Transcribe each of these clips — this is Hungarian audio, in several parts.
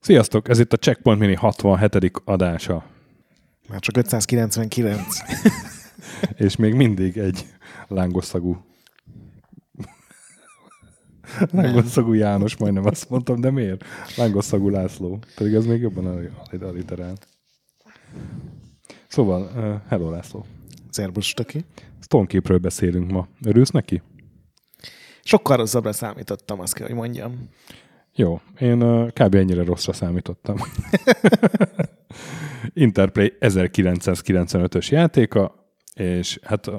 Sziasztok, ez itt a Checkpoint Mini 67. adása. Már csak 599. És még mindig egy lángosszagú Lángosszagú János, majdnem azt mondtam, de miért? Lángosszagú László. Pedig ez még jobban alliterál. Szóval, uh, hello László. Szerbus Stöki. Stoneképről beszélünk ma. Örülsz neki? Sokkal rosszabbra számítottam, azt kell, hogy mondjam. Jó, én uh, kb. ennyire rosszra számítottam. Interplay 1995-ös játéka, és hát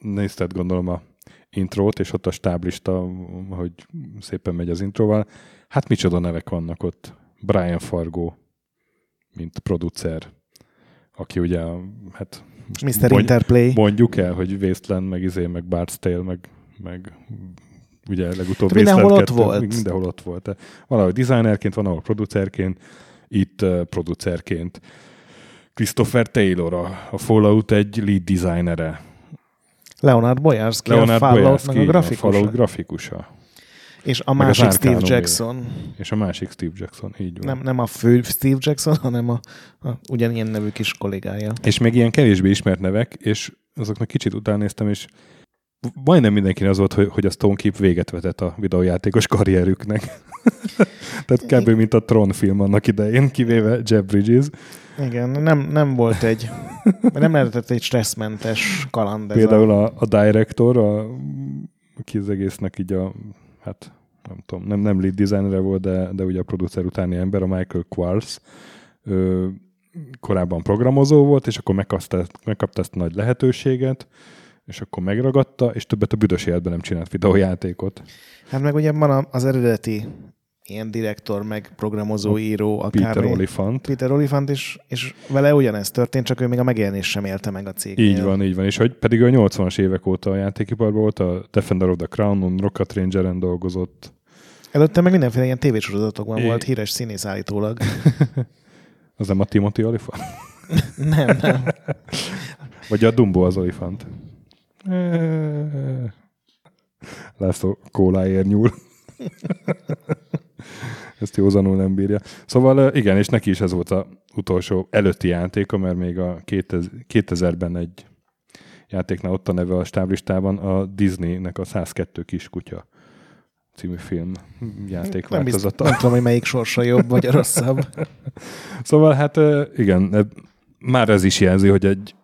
nézted gondolom a intrót, és ott a stáblista, hogy szépen megy az intróval. Hát micsoda nevek vannak ott. Brian Fargo, mint producer, aki ugye, hát... Mr. Mond, Interplay. Mondjuk el, hogy Wasteland, meg izé, meg Bard's Tale, meg, meg ugye legutóbb mindenhol ott volt. Mindenhol ott volt. Valahogy designerként, van ahol producerként, itt uh, producerként. Christopher Taylor, a, a Fallout egy lead designere. Leonard Boyarski, Leonard a Boyarski, a grafikusa. A Fallout grafikusa. És a Meg másik Steve Jackson. És a másik Steve Jackson, így van. Nem, nem a fő Steve Jackson, hanem a, a ugyanilyen nevű kis kollégája. És még ilyen kevésbé ismert nevek, és azoknak kicsit utánéztem, és majdnem mindenkinek az volt, hogy, hogy a Stone Keep véget vetett a videójátékos karrierüknek. Tehát kb. mint a Tron film annak idején, kivéve Jeff Bridges. Igen, nem, nem volt egy, nem lehetett egy stresszmentes kaland. Például a, a director, a, aki az egésznek így a, hát nem tudom, nem, nem lead designer volt, de, de ugye a producer utáni ember, a Michael Quartz, ő, korábban programozó volt, és akkor megkapta, megkapta ezt a nagy lehetőséget, és akkor megragadta, és többet a büdös életben nem csinált videójátékot. Hát meg ugye van az eredeti ilyen direktor, meg programozó, író, akár. Peter Olifant. Peter Olifant, és, és vele ugyanezt történt, csak ő még a megjelenés sem élte meg a cég. Így van, így van. És hogy pedig a 80-as évek óta a játékiparban volt, a Defender of the Crown-on, Rocket Ranger-en dolgozott. Előtte meg mindenféle ilyen tévésorozatokban é... volt híres színész állítólag. az nem a Timothy Olifant? nem, nem. Vagy a Dumbo az Olifant. László kóláért nyúl. Ezt józanul nem bírja. Szóval igen, és neki is ez volt az utolsó előtti játéka, mert még a 2000-ben egy játéknál ott a neve a stáblistában, a Disneynek a 102 kiskutya című film játék nem, bizt, nem tudom, hogy melyik sorsa jobb vagy rosszabb. szóval hát igen, már ez is jelzi, hogy egy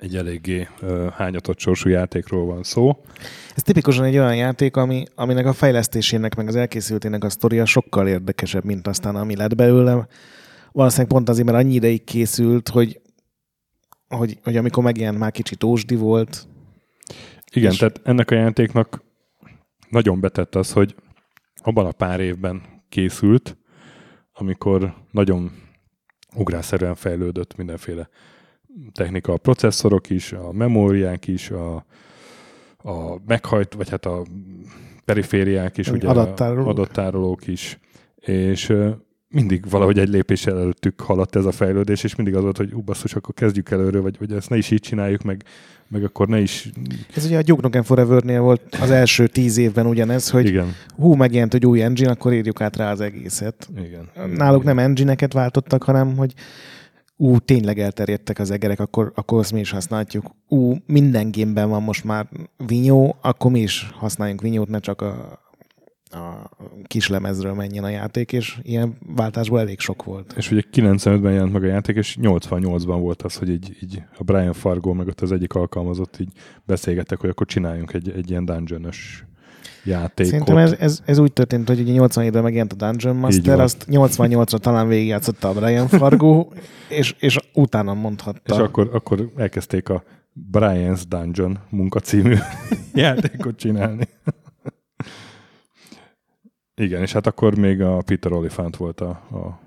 egy eléggé uh, hányatott sorsú játékról van szó. Ez tipikusan egy olyan játék, ami, aminek a fejlesztésének, meg az elkészültének a sztoria sokkal érdekesebb, mint aztán ami lett belőle. Valószínűleg pont azért, mert annyi ideig készült, hogy, hogy, hogy amikor megjelent, már kicsit ósdi volt. Igen, és... tehát ennek a játéknak nagyon betett az, hogy abban a pár évben készült, amikor nagyon ugrásszerűen fejlődött mindenféle technika, a processzorok is, a memóriák is, a, a meghajt, vagy hát a perifériák is, ugye adattárolók. adattárolók is, és mindig valahogy egy lépéssel előttük haladt ez a fejlődés, és mindig az volt, hogy ú, basszus, akkor kezdjük előre, vagy, vagy ezt ne is így csináljuk, meg, meg akkor ne is... Ez ugye a Duke Nukem Forever-nél volt az első tíz évben ugyanez, hogy Igen. hú, megjelent egy új engine, akkor írjuk át rá az egészet. Igen. Náluk nem engine-eket váltottak, hanem hogy ú, tényleg elterjedtek az egerek, akkor, akkor azt mi is használjuk. Ú, minden gémben van most már vinyó, akkor mi is használjunk vinyót, ne csak a, a kis lemezről menjen a játék, és ilyen váltásból elég sok volt. És ugye 95-ben jelent meg a játék, és 88-ban volt az, hogy így, így a Brian Fargo meg ott az egyik alkalmazott így beszélgettek, hogy akkor csináljunk egy, egy ilyen dungeon játékot. Szerintem ez, ez, ez úgy történt, hogy ugye 87-ben megjelent a Dungeon Master, azt 88-ra talán végigjátszotta a Brian Fargo, és, és utána mondhatta. És akkor, akkor elkezdték a Brian's Dungeon munkacímű játékot csinálni. Igen, és hát akkor még a Peter Oliphant volt a, a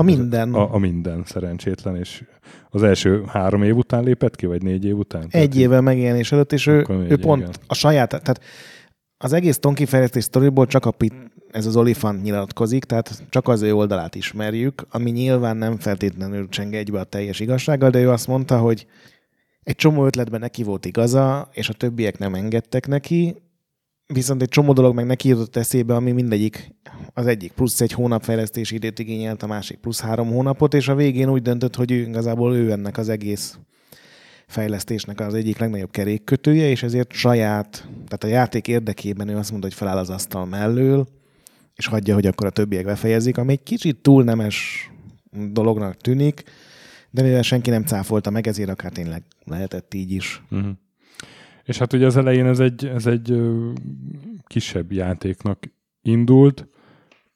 a minden. A, a minden szerencsétlen, és az első három év után lépett ki, vagy négy év után? Egy évvel megjelenés előtt, és ő, ő pont igen. a saját, tehát az egész Tonki fejlesztés sztoriból csak a Pit, ez az Olifant nyilatkozik, tehát csak az ő oldalát ismerjük, ami nyilván nem feltétlenül cseng egybe a teljes igazsággal, de ő azt mondta, hogy egy csomó ötletben neki volt igaza, és a többiek nem engedtek neki, viszont egy csomó dolog meg neki jutott eszébe, ami mindegyik, az egyik plusz egy hónap fejlesztési időt igényelt, a másik plusz három hónapot, és a végén úgy döntött, hogy ő igazából ő ennek az egész fejlesztésnek az egyik legnagyobb kerékkötője, és ezért saját, tehát a játék érdekében ő azt mondta, hogy feláll az asztal mellől, és hagyja, hogy akkor a többiek befejezik, ami egy kicsit túl nemes dolognak tűnik, de mivel senki nem cáfolta meg, ezért akár tényleg lehetett így is. Uh-huh. És hát ugye az elején ez egy, ez egy kisebb játéknak indult,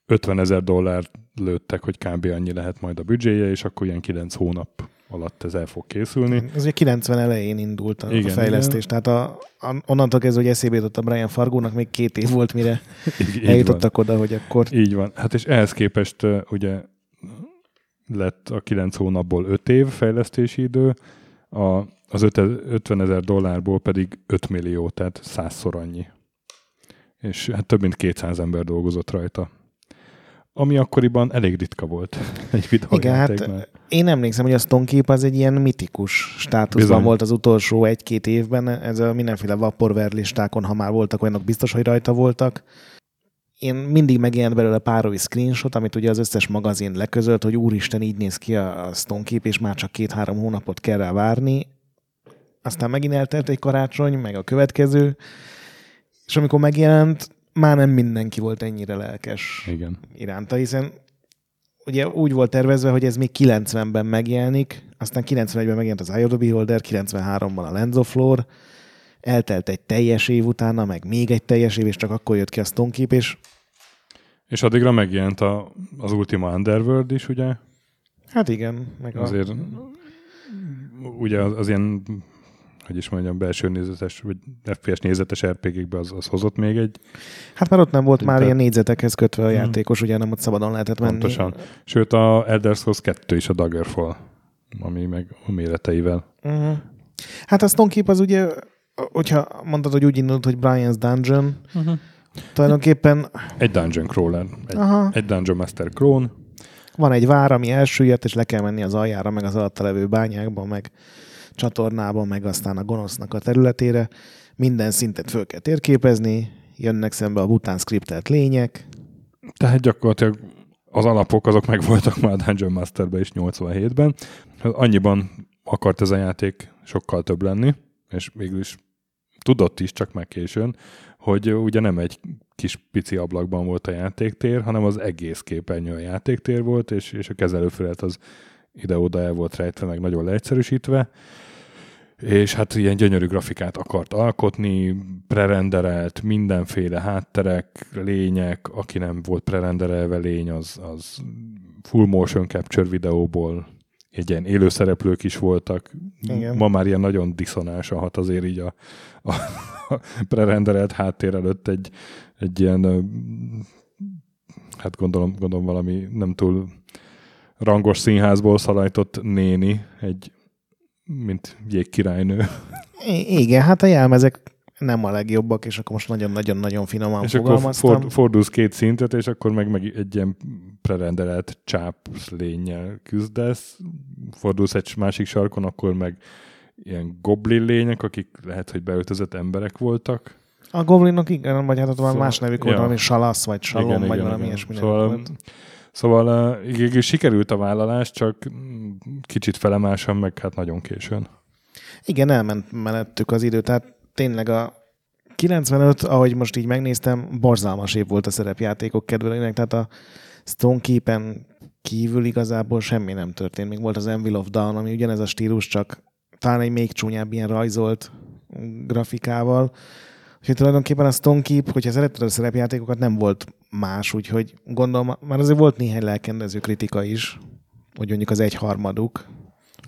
50 ezer dollár lőttek, hogy kb. annyi lehet majd a büdzséje, és akkor ilyen 9 hónap alatt ez el fog készülni. Ez ugye 90 elején indult a, igen, a fejlesztés, igen. tehát a, a, onnantól kezdve, hogy eszébe jutott a Brian Fargónak, még két év volt, mire így, eljutottak így oda, hogy akkor... Így van. Hát és ehhez képest ugye lett a 9 hónapból 5 év fejlesztési idő, a, az 50 ezer dollárból pedig 5 millió, tehát százszor annyi. És hát több mint 200 ember dolgozott rajta ami akkoriban elég ritka volt egy Igen, hát én emlékszem, hogy a Stonkeep az egy ilyen mitikus státuszban Bizony. volt az utolsó egy-két évben. Ez a mindenféle vaporver listákon, ha már voltak olyanok, biztos, hogy rajta voltak. Én mindig megjelent belőle párovi screenshot, amit ugye az összes magazin leközölt, hogy úristen, így néz ki a Stonkeep, és már csak két-három hónapot kell rá várni. Aztán megint eltelt egy karácsony, meg a következő, és amikor megjelent, már nem mindenki volt ennyire lelkes Igen. iránta, hiszen ugye úgy volt tervezve, hogy ez még 90-ben megjelenik, aztán 91-ben megjelent az Eye of the Beholder, 93-ban a Lens of Lore, eltelt egy teljes év utána, meg még egy teljes év, és csak akkor jött ki a Stonekeep, és... És addigra megjelent a, az Ultima Underworld is, ugye? Hát igen. Meg Azért a... ugye az, az ilyen hogy is mondjam, belső nézetes, vagy FPS nézetes RPG-kbe az, az hozott még egy... Hát már ott nem volt már ilyen négyzetekhez kötve a hmm. játékos, ugye nem ott szabadon lehetett menni. Pontosan. Sőt, a Elder Scrolls 2 is a Daggerfall, ami meg a méreteivel. Uh-huh. Hát a Stonekeep az ugye, hogyha mondtad, hogy úgy indult, hogy Brian's Dungeon, uh-huh. tulajdonképpen... Egy dungeon crawler. Egy, Aha. egy dungeon master crone. Van egy vár, ami elsüllyedt, és le kell menni az aljára, meg az alatta levő bányákba, meg csatornába, meg aztán a gonosznak a területére. Minden szintet föl kell térképezni, jönnek szembe a bután skriptelt lények. Tehát gyakorlatilag az alapok azok megvoltak már a Dungeon Masterben is 87-ben. Annyiban akart ez a játék sokkal több lenni, és végül is tudott is, csak meg későn, hogy ugye nem egy kis pici ablakban volt a játéktér, hanem az egész képernyő a játéktér volt, és, és a kezelőfelet az ide-oda el volt rejtve, meg nagyon leegyszerűsítve, és hát ilyen gyönyörű grafikát akart alkotni, prerenderelt mindenféle hátterek, lények, aki nem volt prerenderelve lény, az, az full motion capture videóból egy ilyen élőszereplők is voltak. Igen. Ma már ilyen nagyon diszonánsan hat azért így a, a, a prerenderelt háttér előtt egy, egy ilyen hát gondolom, gondolom valami nem túl rangos színházból szalajtott néni, egy mint jégkirálynő. I- igen, hát a jelmezek nem a legjobbak, és akkor most nagyon-nagyon-nagyon finoman és fogalmaztam. akkor for, fordulsz két szintet, és akkor meg, meg egy ilyen prerenderelt csáp lényel küzdesz, fordulsz egy másik sarkon, akkor meg ilyen goblin lények, akik lehet, hogy beöltözött emberek voltak. A goblinok igen, vagy hát ott szóval, más nevük volt, ja. valami salasz, vagy salom, igen, vagy igen, valami ilyesmi szóval, volt. Szóval uh, sikerült a vállalás, csak kicsit felemásan, meg hát nagyon későn. Igen, elment mellettük az idő, tehát tényleg a 95, ahogy most így megnéztem, borzalmas év volt a szerepjátékok kedvelőinek, tehát a Stonekeep-en kívül igazából semmi nem történt. Még volt az Envil of Dawn, ami ugyanez a stílus, csak talán egy még csúnyább ilyen rajzolt grafikával. Úgyhogy tulajdonképpen a Stonekeep, hogyha szeretted a szerepjátékokat, nem volt más, úgyhogy gondolom, már azért volt néhány lelkendező kritika is, hogy mondjuk az egyharmaduk.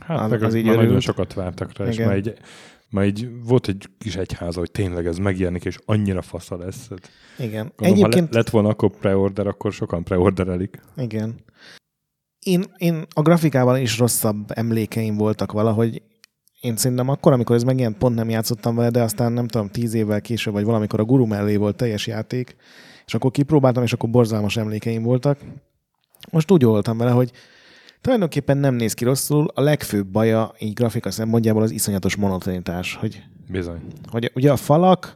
Hát az, az így nagyon sokat vártak rá, Igen. és már így, már így volt egy kis egyháza, hogy tényleg ez megjelenik, és annyira fasza lesz. Hát Igen. Gondolom, Egyébként... ha lett volna akkor preorder, akkor sokan preorderelik. Igen. Én, én a grafikával is rosszabb emlékeim voltak valahogy. Én szerintem akkor, amikor ez megjelent, pont nem játszottam vele, de aztán nem tudom, tíz évvel később, vagy valamikor a guru mellé volt teljes játék, és akkor kipróbáltam, és akkor borzalmas emlékeim voltak. Most úgy voltam vele, hogy tulajdonképpen nem néz ki rosszul, a legfőbb baja így grafika szempontjából az iszonyatos monotonitás, hogy, Bizony. hogy ugye a falak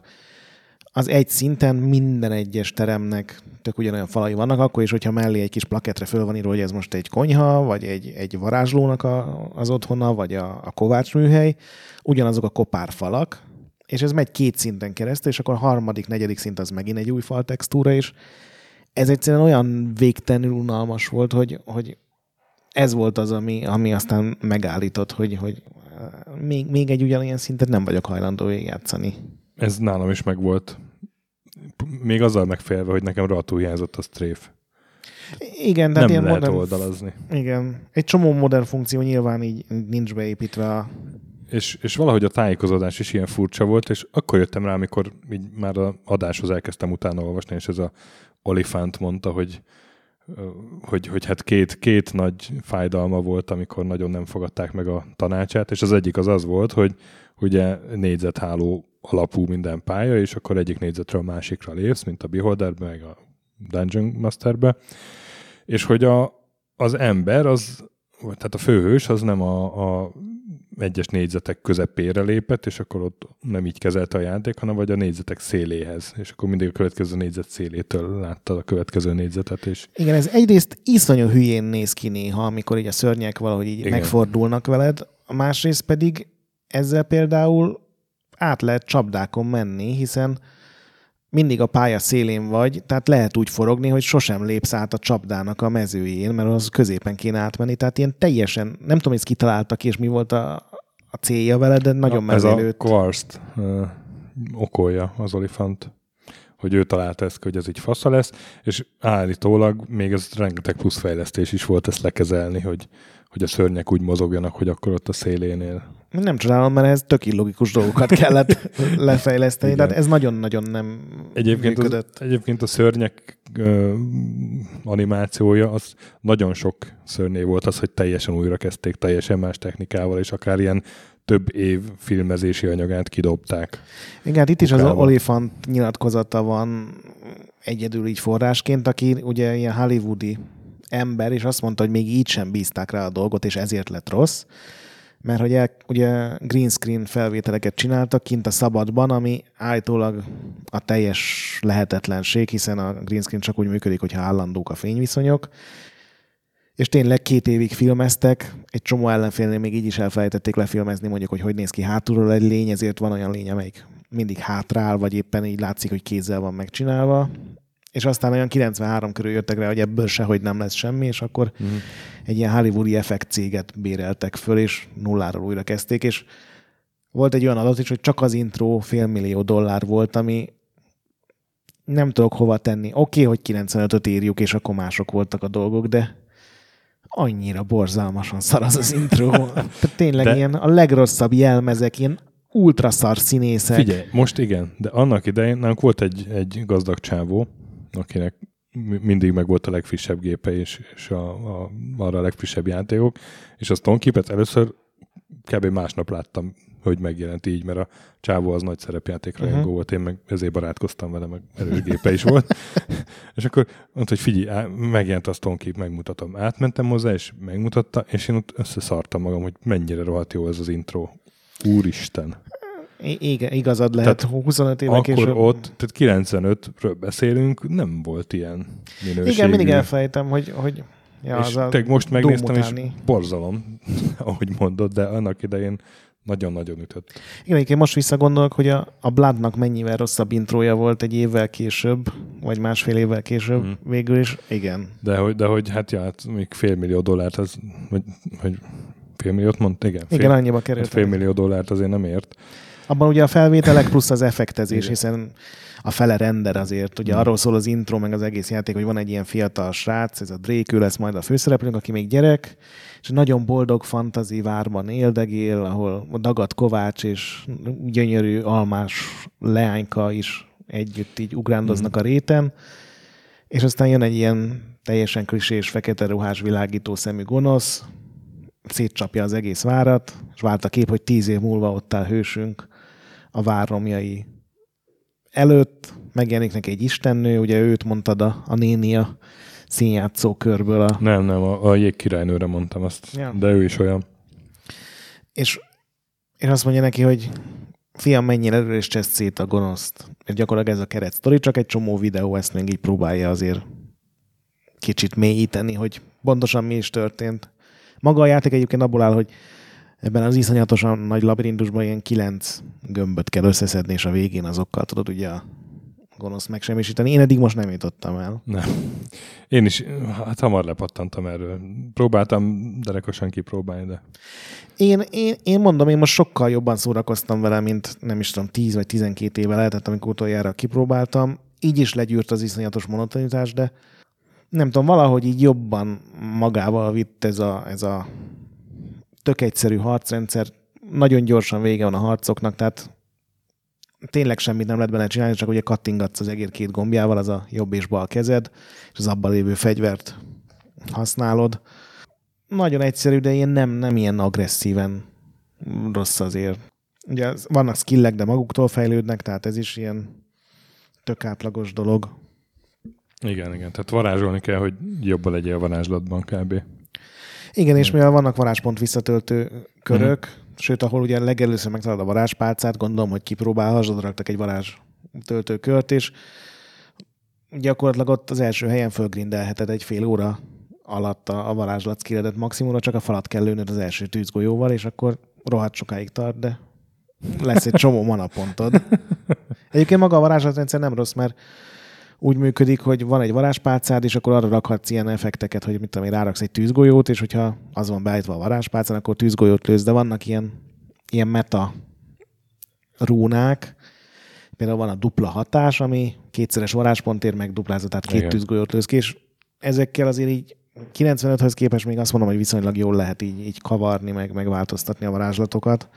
az egy szinten minden egyes teremnek tök ugyanolyan falai vannak, akkor is, hogyha mellé egy kis plaketre föl van írva, hogy ez most egy konyha, vagy egy, egy varázslónak a, az otthona, vagy a, a kovácsműhely, ugyanazok a kopárfalak, és ez megy két szinten keresztül, és akkor a harmadik, negyedik szint az megint egy új fal textúra, és ez egyszerűen olyan végtelenül unalmas volt, hogy, hogy ez volt az, ami, ami aztán megállított, hogy, hogy még, még egy ugyanilyen szintet nem vagyok hajlandó játszani. Ez nálam is megvolt. Még azzal megfélve, hogy nekem rohadtul hiányzott a strafe. Igen, de Nem ilyen lehet modern, oldalazni. Igen. Egy csomó modern funkció nyilván így nincs beépítve a... És, és valahogy a tájékozódás is ilyen furcsa volt, és akkor jöttem rá, amikor így már a adáshoz elkezdtem utána olvasni, és ez a Olifant mondta, hogy, hogy, hogy hát két, két nagy fájdalma volt, amikor nagyon nem fogadták meg a tanácsát, és az egyik az az volt, hogy ugye négyzetháló alapú minden pálya, és akkor egyik négyzetről a másikra lépsz, mint a Beholderbe, meg a Dungeon Masterbe, és hogy a, az ember, az, vagy tehát a főhős, az nem a, a egyes négyzetek közepére lépett, és akkor ott nem így kezelte a játék, hanem vagy a négyzetek széléhez, és akkor mindig a következő négyzet szélétől láttad a következő négyzetet, és Igen, ez egyrészt iszonyú hülyén néz ki néha, amikor így a szörnyek valahogy így Igen. megfordulnak veled, a másrészt pedig ezzel például át lehet csapdákon menni, hiszen mindig a pálya szélén vagy, tehát lehet úgy forogni, hogy sosem lépsz át a csapdának a mezőjén, mert az középen kéne átmenni. Tehát ilyen teljesen, nem tudom, hogy ezt kitaláltak, és mi volt a, a célja vele, de nagyon ez a mezelőtt. Quartz uh, okolja az olifant, hogy ő találta ezt, hogy ez így fasza lesz, és állítólag még ez rengeteg plusz fejlesztés is volt ezt lekezelni, hogy, hogy a szörnyek úgy mozogjanak, hogy akkor ott a szélénél. Nem csodálom, mert ez tök illogikus dolgokat kellett lefejleszteni, Igen. tehát ez nagyon-nagyon nem Egyébként, az, működött. egyébként a szörnyek ö, animációja, az nagyon sok szörnyé volt az, hogy teljesen újra kezdték, teljesen más technikával, és akár ilyen több év filmezési anyagát kidobták. Igen, hát itt is az. Olifant nyilatkozata van egyedül így forrásként, aki ugye ilyen hollywoodi ember, és azt mondta, hogy még így sem bízták rá a dolgot, és ezért lett rossz. Mert hogy el, ugye green screen felvételeket csináltak kint a szabadban, ami állítólag a teljes lehetetlenség, hiszen a green screen csak úgy működik, hogyha állandók a fényviszonyok. És tényleg két évig filmeztek, egy csomó ellenfélnél még így is elfelejtették lefilmezni, mondjuk, hogy hogy néz ki hátulról egy lény, ezért van olyan lény, amelyik mindig hátrál, vagy éppen így látszik, hogy kézzel van megcsinálva. És aztán olyan 93 körül jöttek rá, hogy ebből sehogy nem lesz semmi, és akkor Mm. egy ilyen hollywoodi effekt céget béreltek föl, és nulláról újra kezdték, és volt egy olyan adat is, hogy csak az intro félmillió dollár volt, ami nem tudok hova tenni. Oké, okay, hogy 95-öt írjuk, és akkor mások voltak a dolgok, de annyira borzalmasan szar az intro. Tehát tényleg De- ilyen a legrosszabb jelmezek, ilyen ultra szar színészek. Figyelj, most igen, de annak idején nálunk volt egy, egy gazdag csávó, akinek mi- mindig meg volt a legfrissebb gépe és, és a, a, arra a legfrissebb játékok, és a Stone Keep-et először kb. másnap láttam, hogy megjelent így, mert a csávó az nagy szerepjátékra uh-huh. Mhm. volt, én meg ezért barátkoztam vele, meg erős gépe is volt. és akkor mondta, hogy figyelj, á, megjelent a Stone Keep, megmutatom. Átmentem hozzá, és megmutatta, és én ott összeszartam magam, hogy mennyire rohadt jó ez az intro. Úristen. Igen, igazad lehet, Tehát 25 évek Akkor később. ott, tehát 95-ről beszélünk, nem volt ilyen minőségű. Igen, mindig elfelejtem, hogy, hogy ja, és az te most megnéztem, és borzalom, ahogy mondod, de annak idején nagyon-nagyon ütött. Igen, egyébként most visszagondolok, hogy a, a Bloodnak mennyivel rosszabb intrója volt egy évvel később, vagy másfél évvel később Mhm. végül is. Igen. De hogy, de hogy hát ja, hát még fél millió dollárt, az, vagy, vagy fél milliót mondta? Igen, fél, Igen, annyiba hát került. fél millió dollárt azért nem ért. Abban ugye a felvételek plusz az effektezés, hiszen a fele render azért. Ugye Mhm. arról szól az intro, meg az egész játék, hogy van egy ilyen fiatal srác, ez a Drake, ő lesz majd a főszereplőnk, aki még gyerek, és nagyon boldog fantazi várban éldegél, ahol dagadt Kovács és gyönyörű almás leányka is együtt így ugrándoznak a réten, és aztán jön egy ilyen teljesen klisés, fekete ruhás világító szemű gonosz, szétcsapja az egész várat, és vált a kép, hogy tíz év múlva ott áll hősünk a várromjai előtt, megjelenik neki egy istennő, ugye őt mondtad a, a néni a színjátszó körből. A... Nem, nem, a, a jégkirálynőre mondtam azt, ja. de ő is olyan. És, és azt mondja neki, hogy fiam, mennyire előre is csesz szét a gonoszt. Mert gyakorlatilag ez a keret sztori, csak egy csomó videó ezt még így próbálja azért kicsit mélyíteni, hogy pontosan mi is történt. Maga a játék egyébként abból áll, hogy ebben az iszonyatosan nagy labirintusban ilyen kilenc gömböt kell összeszedni, és a végén azokkal tudod ugye a gonosz megsemmisíteni. Én eddig most nem jutottam el. Nem. Én is, hát hamar lepattantam erről. Próbáltam derekosan kipróbálni, de... Én, én, én mondom, én most sokkal jobban szórakoztam vele, mint nem is tudom, 10 vagy 12 éve lehetett, amikor utoljára kipróbáltam. Így is legyűrt az iszonyatos monotonitás, de nem tudom, valahogy így jobban magával vitt ez a, ez a tök egyszerű harcrendszer. Nagyon gyorsan vége van a harcoknak, tehát tényleg semmit nem lehet benne csinálni, csak ugye kattingatsz az egér két gombjával, az a jobb és bal kezed, és az abban lévő fegyvert használod. Nagyon egyszerű, de ilyen nem, nem ilyen agresszíven rossz azért. Ugye vannak skillek, de maguktól fejlődnek, tehát ez is ilyen tök átlagos dolog. Igen, igen. Tehát varázsolni kell, hogy jobban legyél varázslatban kb. Igen, és mivel vannak varázspont visszatöltő körök, uh-huh. sőt, ahol ugye legelőször megtalálod a varázspálcát, gondolom, hogy kipróbálhass, oda raktak egy varázs töltőkört, és gyakorlatilag ott az első helyen fölgrindelheted egy fél óra alatt a, a varázslat skilledet maximumra, csak a falat kell lőnöd az első tűzgolyóval, és akkor rohadt sokáig tart, de lesz egy csomó manapontod. Egyébként maga a varázslatrendszer nem rossz, mert úgy működik, hogy van egy varázspálcád, és akkor arra rakhatsz ilyen effekteket, hogy mit tudom én, ráraksz egy tűzgolyót, és hogyha az van beállítva a varázspálcán, akkor tűzgolyót lősz, de vannak ilyen, ilyen meta rúnák, például van a dupla hatás, ami kétszeres varázspontért meg duplázat, tehát két Igen. tűzgolyót lősz ki, és ezekkel azért így 95-höz képest még azt mondom, hogy viszonylag jól lehet így, így kavarni, meg megváltoztatni a varázslatokat.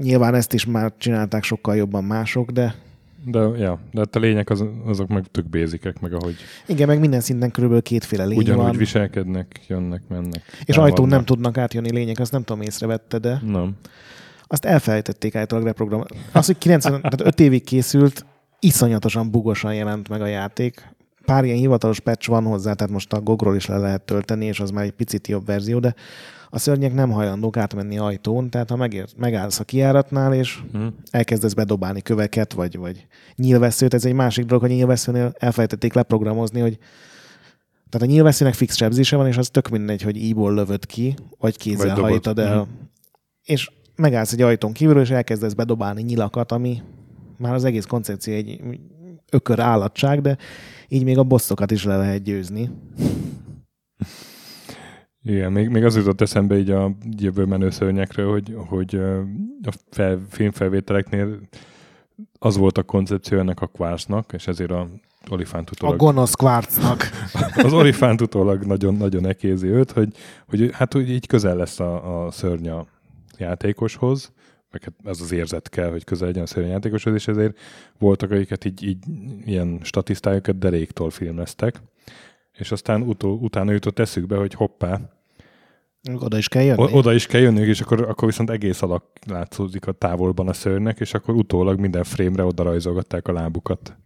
Nyilván ezt is már csinálták sokkal jobban mások, de de, ja, de hát a lények az, azok meg tök bézikek, meg ahogy... Igen, meg minden szinten körülbelül kétféle lény Ugyanúgy van. viselkednek, jönnek, mennek. És ajtón nem tudnak átjönni lények, azt nem tudom észrevette, de... Nem. Azt elfelejtették általában reprogram. Az, hogy 90, tehát 5 évig készült, iszonyatosan bugosan jelent meg a játék. Pár ilyen hivatalos patch van hozzá, tehát most a Gogról is le lehet tölteni, és az már egy picit jobb verzió, de a szörnyek nem hajlandók átmenni ajtón, tehát ha megér, megállsz a kiáratnál, és hmm. elkezdesz bedobálni köveket, vagy, vagy nyílveszőt, ez egy másik dolog, hogy a nyílveszőnél elfelejtették leprogramozni, hogy tehát a nyílveszőnek fix sebzése van, és az tök mindegy, hogy íból lövöd ki, vagy kézzel vagy hajtad el. Hmm. És megállsz egy ajtón kívül, és elkezdesz bedobálni nyilakat, ami már az egész koncepció egy ökör állatság, de így még a bosszokat is le lehet győzni. Igen, még, még az jutott eszembe így a jövő menő szörnyekről, hogy, hogy a fel, filmfelvételeknél az volt a koncepció ennek a kvárcnak, és ezért a olifánt utólag... A gonosz kvárcnak. az olifánt utólag nagyon, nagyon ekézi őt, hogy, hogy hát hogy így közel lesz a, a szörny a játékoshoz, meg hát ez az érzet kell, hogy közel legyen a szörny játékoshoz, és ezért voltak, akiket így, így ilyen statisztájukat deréktól filmeztek, és aztán utó, utána jutott eszükbe, hogy hoppá, oda is kell jönni? Oda is kell jönni, és akkor, akkor viszont egész alak látszódik a távolban a szörnek, és akkor utólag minden frémre oda rajzolgatták a lábukat.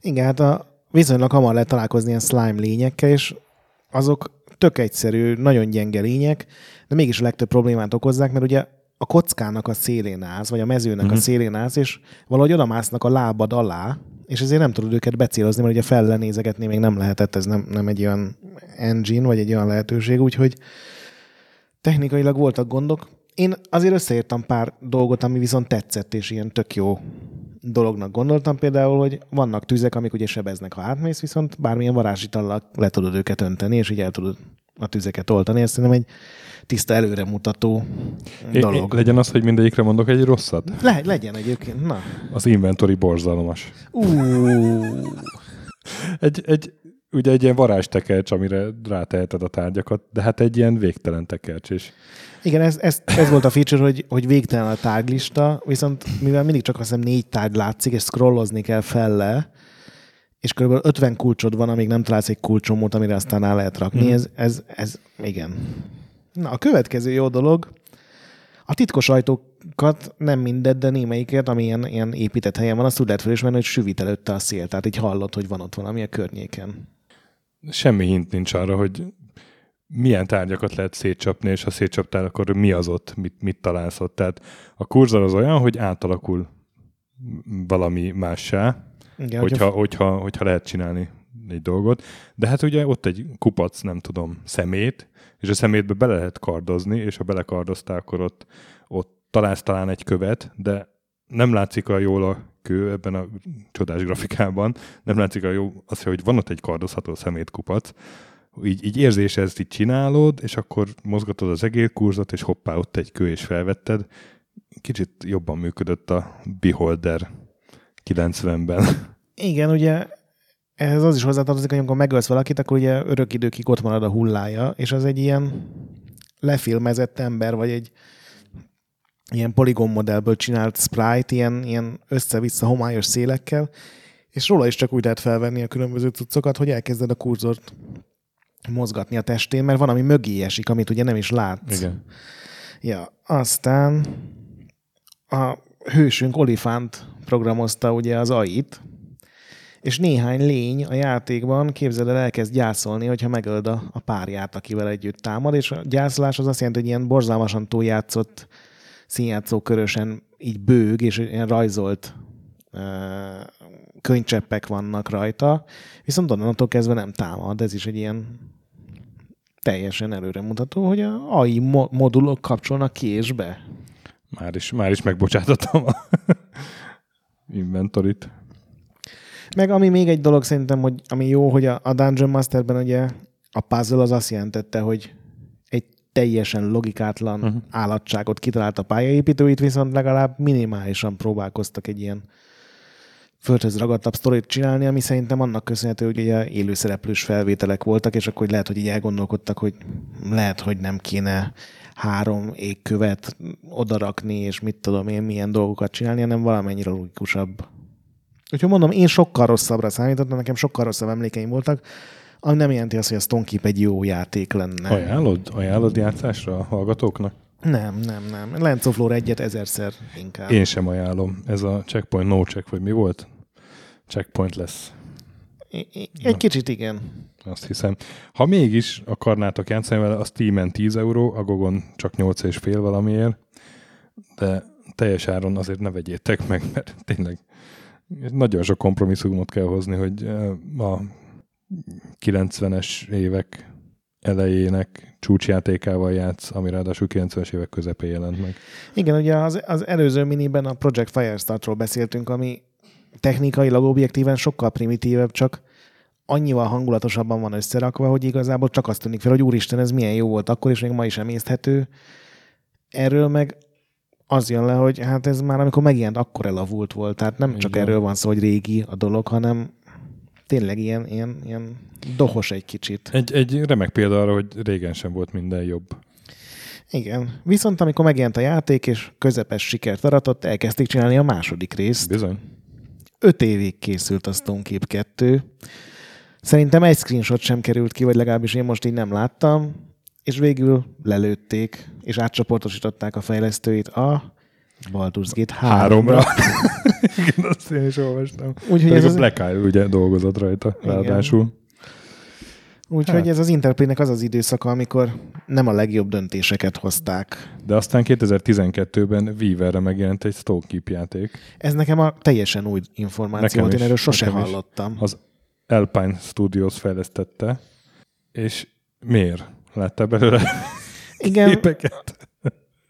Igen, hát a, viszonylag hamar lehet találkozni ilyen slime lényekkel, és azok tök egyszerű, nagyon gyenge lények, de mégis a legtöbb problémát okozzák, mert ugye a kockának a szélén állsz, vagy a mezőnek uh-huh. a mhm. szélén állsz, és valahogy odamásznak a lábad alá, és ezért nem tudod őket becélozni, mert ugye fellenézegetni még nem lehetett, ez nem, nem egy olyan engine, vagy egy olyan lehetőség, úgyhogy technikailag voltak gondok. Én azért összeértem pár dolgot, ami viszont tetszett, és ilyen tök jó dolognak gondoltam például, hogy vannak tüzek, amik ugye sebeznek, ha átmész, viszont bármilyen varázsitallal le tudod őket önteni, és így el tudod a tüzeket oltani. Ez szerintem egy tiszta előremutató dolog. É, legyen az, hogy mindegyikre mondok egy rosszat? Le, legyen egyébként, na. Az inventory borzalmas. Uh. egy, egy, ugye egy ilyen varázstekercs, amire ráteheted a tárgyakat, de hát egy ilyen végtelen tekercs is. Igen, ez, ez, ez volt a feature, hogy, hogy végtelen a tárglista, viszont mivel mindig csak azt hiszem négy tárgy látszik, és scrollozni kell felle, és kb. 50 kulcsod van, amíg nem találsz egy kulcsomót, amire aztán el lehet rakni, mm. ez, ez, ez igen. Na, a következő jó dolog, a titkos ajtókat nem mindegy, de némelyikért, ami ilyen, ilyen épített helyen van, azt úgy lehet felismerni, hogy süvít előtte a szél. Tehát így hallott, hogy van ott valami a környéken. Semmi hint nincs arra, hogy milyen tárgyakat lehet szétcsapni, és ha szétcsaptál, akkor mi az ott, mit, mit találsz ott. Tehát a kurzor az olyan, hogy átalakul valami mássá, Igen, hogyha, hogyha, hogyha lehet csinálni egy dolgot. De hát ugye ott egy kupac, nem tudom, szemét, és a szemétbe bele lehet kardozni, és ha belekardoztál, akkor ott, ott találsz talán egy követ, de nem látszik a jól a kő ebben a csodás grafikában, nem látszik a jó az, hogy van ott egy kardozható szemétkupac, így, így érzésez, így csinálod, és akkor mozgatod az egérkurzot, és hoppá, ott egy kő, és felvetted. Kicsit jobban működött a Beholder 90-ben. Igen, ugye ehhez az is hozzátartozik, hogy amikor megölsz valakit, akkor ugye örök időkig ott marad a hullája, és az egy ilyen lefilmezett ember, vagy egy ilyen poligon modellből csinált sprite, ilyen, ilyen össze-vissza homályos szélekkel, és róla is csak úgy lehet felvenni a különböző cuccokat, hogy elkezded a kurzort mozgatni a testén, mert van, ami mögé esik, amit ugye nem is látsz. Igen. Ja, aztán a hősünk Olifant programozta ugye az AI-t, és néhány lény a játékban, képzeld el, elkezd gyászolni, hogyha megöld a, a párját, akivel együtt támad, és a gyászolás az azt jelenti, hogy ilyen borzalmasan túljátszott színjátszó körösen így bőg, és ilyen rajzolt uh, könycseppek vannak rajta, viszont onnantól kezdve nem támad. Ez is egy ilyen teljesen előremutató, hogy a AI mo- modulok kapcsolnak ki és be. Már is, már is megbocsátottam a inventorit. Meg ami még egy dolog szerintem, hogy ami jó, hogy a, a Dungeon Masterben ugye a puzzle az azt jelentette, hogy egy teljesen logikátlan uh-huh. állatságot kitalált a pályaépítőit, viszont legalább minimálisan próbálkoztak egy ilyen földhöz ragadtabb sztorit csinálni, ami szerintem annak köszönhető, hogy ugye élőszereplős felvételek voltak, és akkor lehet, hogy így elgondolkodtak, hogy lehet, hogy nem kéne három égkövet odarakni, és mit tudom én, milyen dolgokat csinálni, hanem valamennyire logikusabb. Úgyhogy mondom, én sokkal rosszabbra számítottam, nekem sokkal rosszabb emlékeim voltak, ami nem jelenti azt, hogy a Stone Keep egy jó játék lenne. Ajánlod? Ajánlod játszásra a hallgatóknak? Nem, nem, nem. Lance of Lore egyet ezerszer inkább. Én sem ajánlom. Ez a checkpoint no check, vagy mi volt? Checkpoint lesz. Egy kicsit igen. Azt hiszem. Ha mégis akarnátok játszani vele, a Steam-en 10 euró, a Gogon csak 8 és fél valamiért, de teljes áron azért ne vegyétek meg, mert tényleg nagyon sok kompromisszumot kell hozni, hogy eh, a 90-es évek elejének csúcsjátékával játsz, ami ráadásul 90-es évek közepén jelent meg. Igen, ugye az, az előző miniben a Project Firestartról beszéltünk, ami technikailag objektíven sokkal primitívebb, csak annyival hangulatosabban van összerakva, hogy igazából csak azt tűnik fel, hogy úristen, ez milyen jó volt akkor, és még ma is emészthető. Erről meg az jön le, hogy hát ez már amikor megjelent, akkor elavult volt. Tehát nem csak Igen. erről van szó, hogy régi a dolog, hanem tényleg ilyen, ilyen, ilyen dohos egy kicsit. Egy, egy remek példa arra, hogy régen sem volt minden jobb. Igen. Viszont amikor megjelent a játék, és közepes sikert aratott, elkezdték csinálni a második részt. Bizony. Öt évig készült a Stone Keep 2. Szerintem egy screenshot sem került ki, vagy legalábbis én most így nem láttam, és végül lelőtték, és átcsoportosították a fejlesztőit a Baldur's Gate 3-ra. Háromra. Igen, azt én is olvastam. Úgyhogy Pedig ez, a az, Black Isle ugye dolgozott rajta, Igen. ráadásul. úgyhogy hát. ez az Interplaynek az az időszaka, amikor nem a legjobb döntéseket hozták. De aztán 2012-ben Weaverre megjelent egy Stone Keep játék. Ez nekem a teljesen új információ Nekem én is, erről sose nekem is. hallottam. Az Alpine Studios fejlesztette, és miért? Láttál belőle Igen, képeket?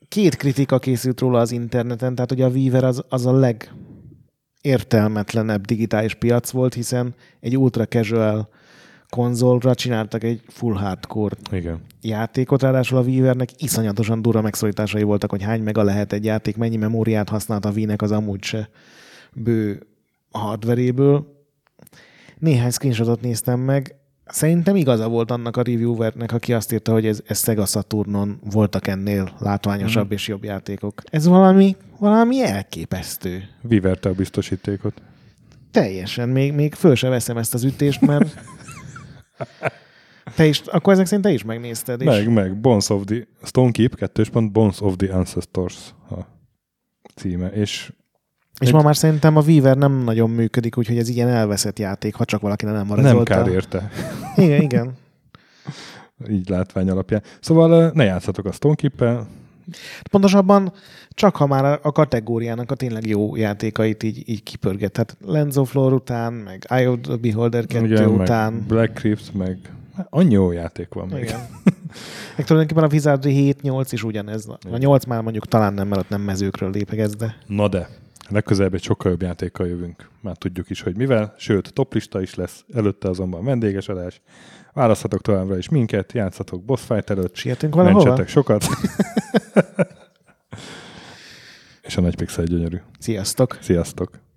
két kritika készült róla az interneten, tehát ugye a Weaver az, az a legértelmetlenebb digitális piac volt, hiszen egy ultra casual konzolra csináltak egy full hardcore Igen. játékot, ráadásul a Weavernek iszonyatosan durva megszorításai voltak, hogy hány mega lehet egy játék, mennyi memóriát használt a Wii-nek az amúgy se bő hardveréből. Néhány screenshotot néztem meg, Szerintem igaza volt annak a reviewernek, aki azt írta, hogy ez, ez Sega Saturnon voltak ennél látványosabb Mhm. és jobb játékok. Ez valami, valami elképesztő. Viverte a biztosítékot. Teljesen. Még, még föl sem veszem ezt az ütést, mert Te is, akkor ezek szerint te is megnézted. És... Meg, meg. Bones of the... Stonekeep, kettős pont, Bones of the Ancestors a címe. És és Egy- ma már szerintem a Weaver nem nagyon működik, úgyhogy ez ilyen elveszett játék, ha csak valaki nem nem marezolta. kár érte. Igen, igen. Így látvány alapján. Szóval ne játszatok a Stonekeep-el, Pontosabban csak ha már a kategóriának a tényleg jó játékait így, így kipörget. Tehát Lens of Lore után, meg Eye of the Beholder 2 ugye, után. meg Black Crypt, meg annyi jó játék van még. Igen. meg tulajdonképpen a Wizardry 7-8 is ugyanez. A 8 már mondjuk talán nem, mert ott nem mezőkről lépegez, de Na de, legközelebb egy sokkal jobb játékkal jövünk. Már tudjuk is, hogy mivel, sőt, toplista is lesz, előtte azonban vendéges adás. Választhatok továbbra is minket, játszatok boss fight előtt, sietünk valahova? mentsetek sokat. És a nagy pixel gyönyörű. Sziasztok! Sziasztok!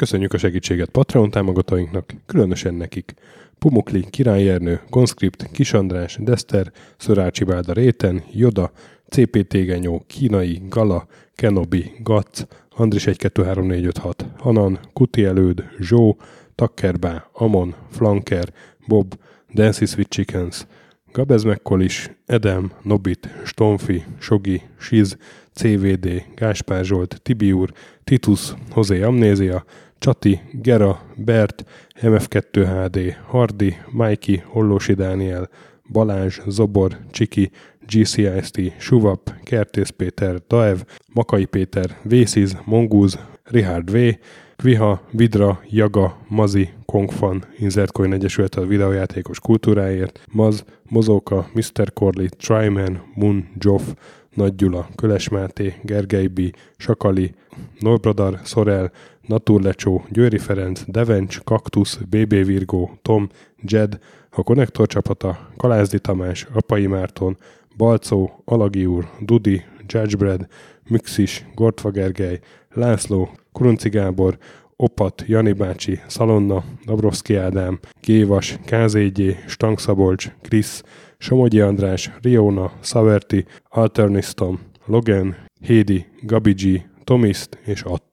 Köszönjük a segítséget Patreon támogatóinknak, különösen nekik. Pumukli, Király Ernő, Gonskript, Kis András, Dester, Szörácsi Bálda Réten, Joda, CPT Genyó, Kínai, Gala, Kenobi, Gac, Andris 123456, Hanan, Kuti Előd, Zsó, Takkerbá, Amon, Flanker, Bob, Dancy Sweet Chickens, Gabez Mekkolis, Edem, Nobit, Stonfi, Sogi, Siz, CVD, Gáspár Zsolt, Tibiur, Titus, Hozé Amnézia, Csati, Gera, Bert, MF2HD, Hardi, Mikey, Hollósi Dániel, Balázs, Zobor, Csiki, GCIST, Suvap, Kertész Péter, Daev, Makai Péter, Vésziz, Mongúz, Richard V, Kviha, Vidra, Jaga, Mazi, Kongfan, Inzertcoin Egyesület a videójátékos kultúráért, Maz, Mozóka, Mr. Corley, Tryman, Moon, Joff, Nagy Gyula, Köles Máté, Gergely B, Sakali, Norbradar, Szorel, Naturlecsó, Győri Ferenc, Devencs, Kaktusz, BB Virgó, Tom, Jed, a Konnektor csapata, Kalázdi Tamás, Apai Márton, Balcó, Alagi úr, Dudi, Judgebred, Müxis, Gortva Gergely, László, Kurunci Gábor, Opat, Jani bácsi, Szalonna, Dabrowski Ádám, Gévas, KZG, Stangszabolcs, Krisz, Somogyi András, Riona, Saverti, Alternisztom, Logan, Hédi, Gabigi, Tomiszt és Att.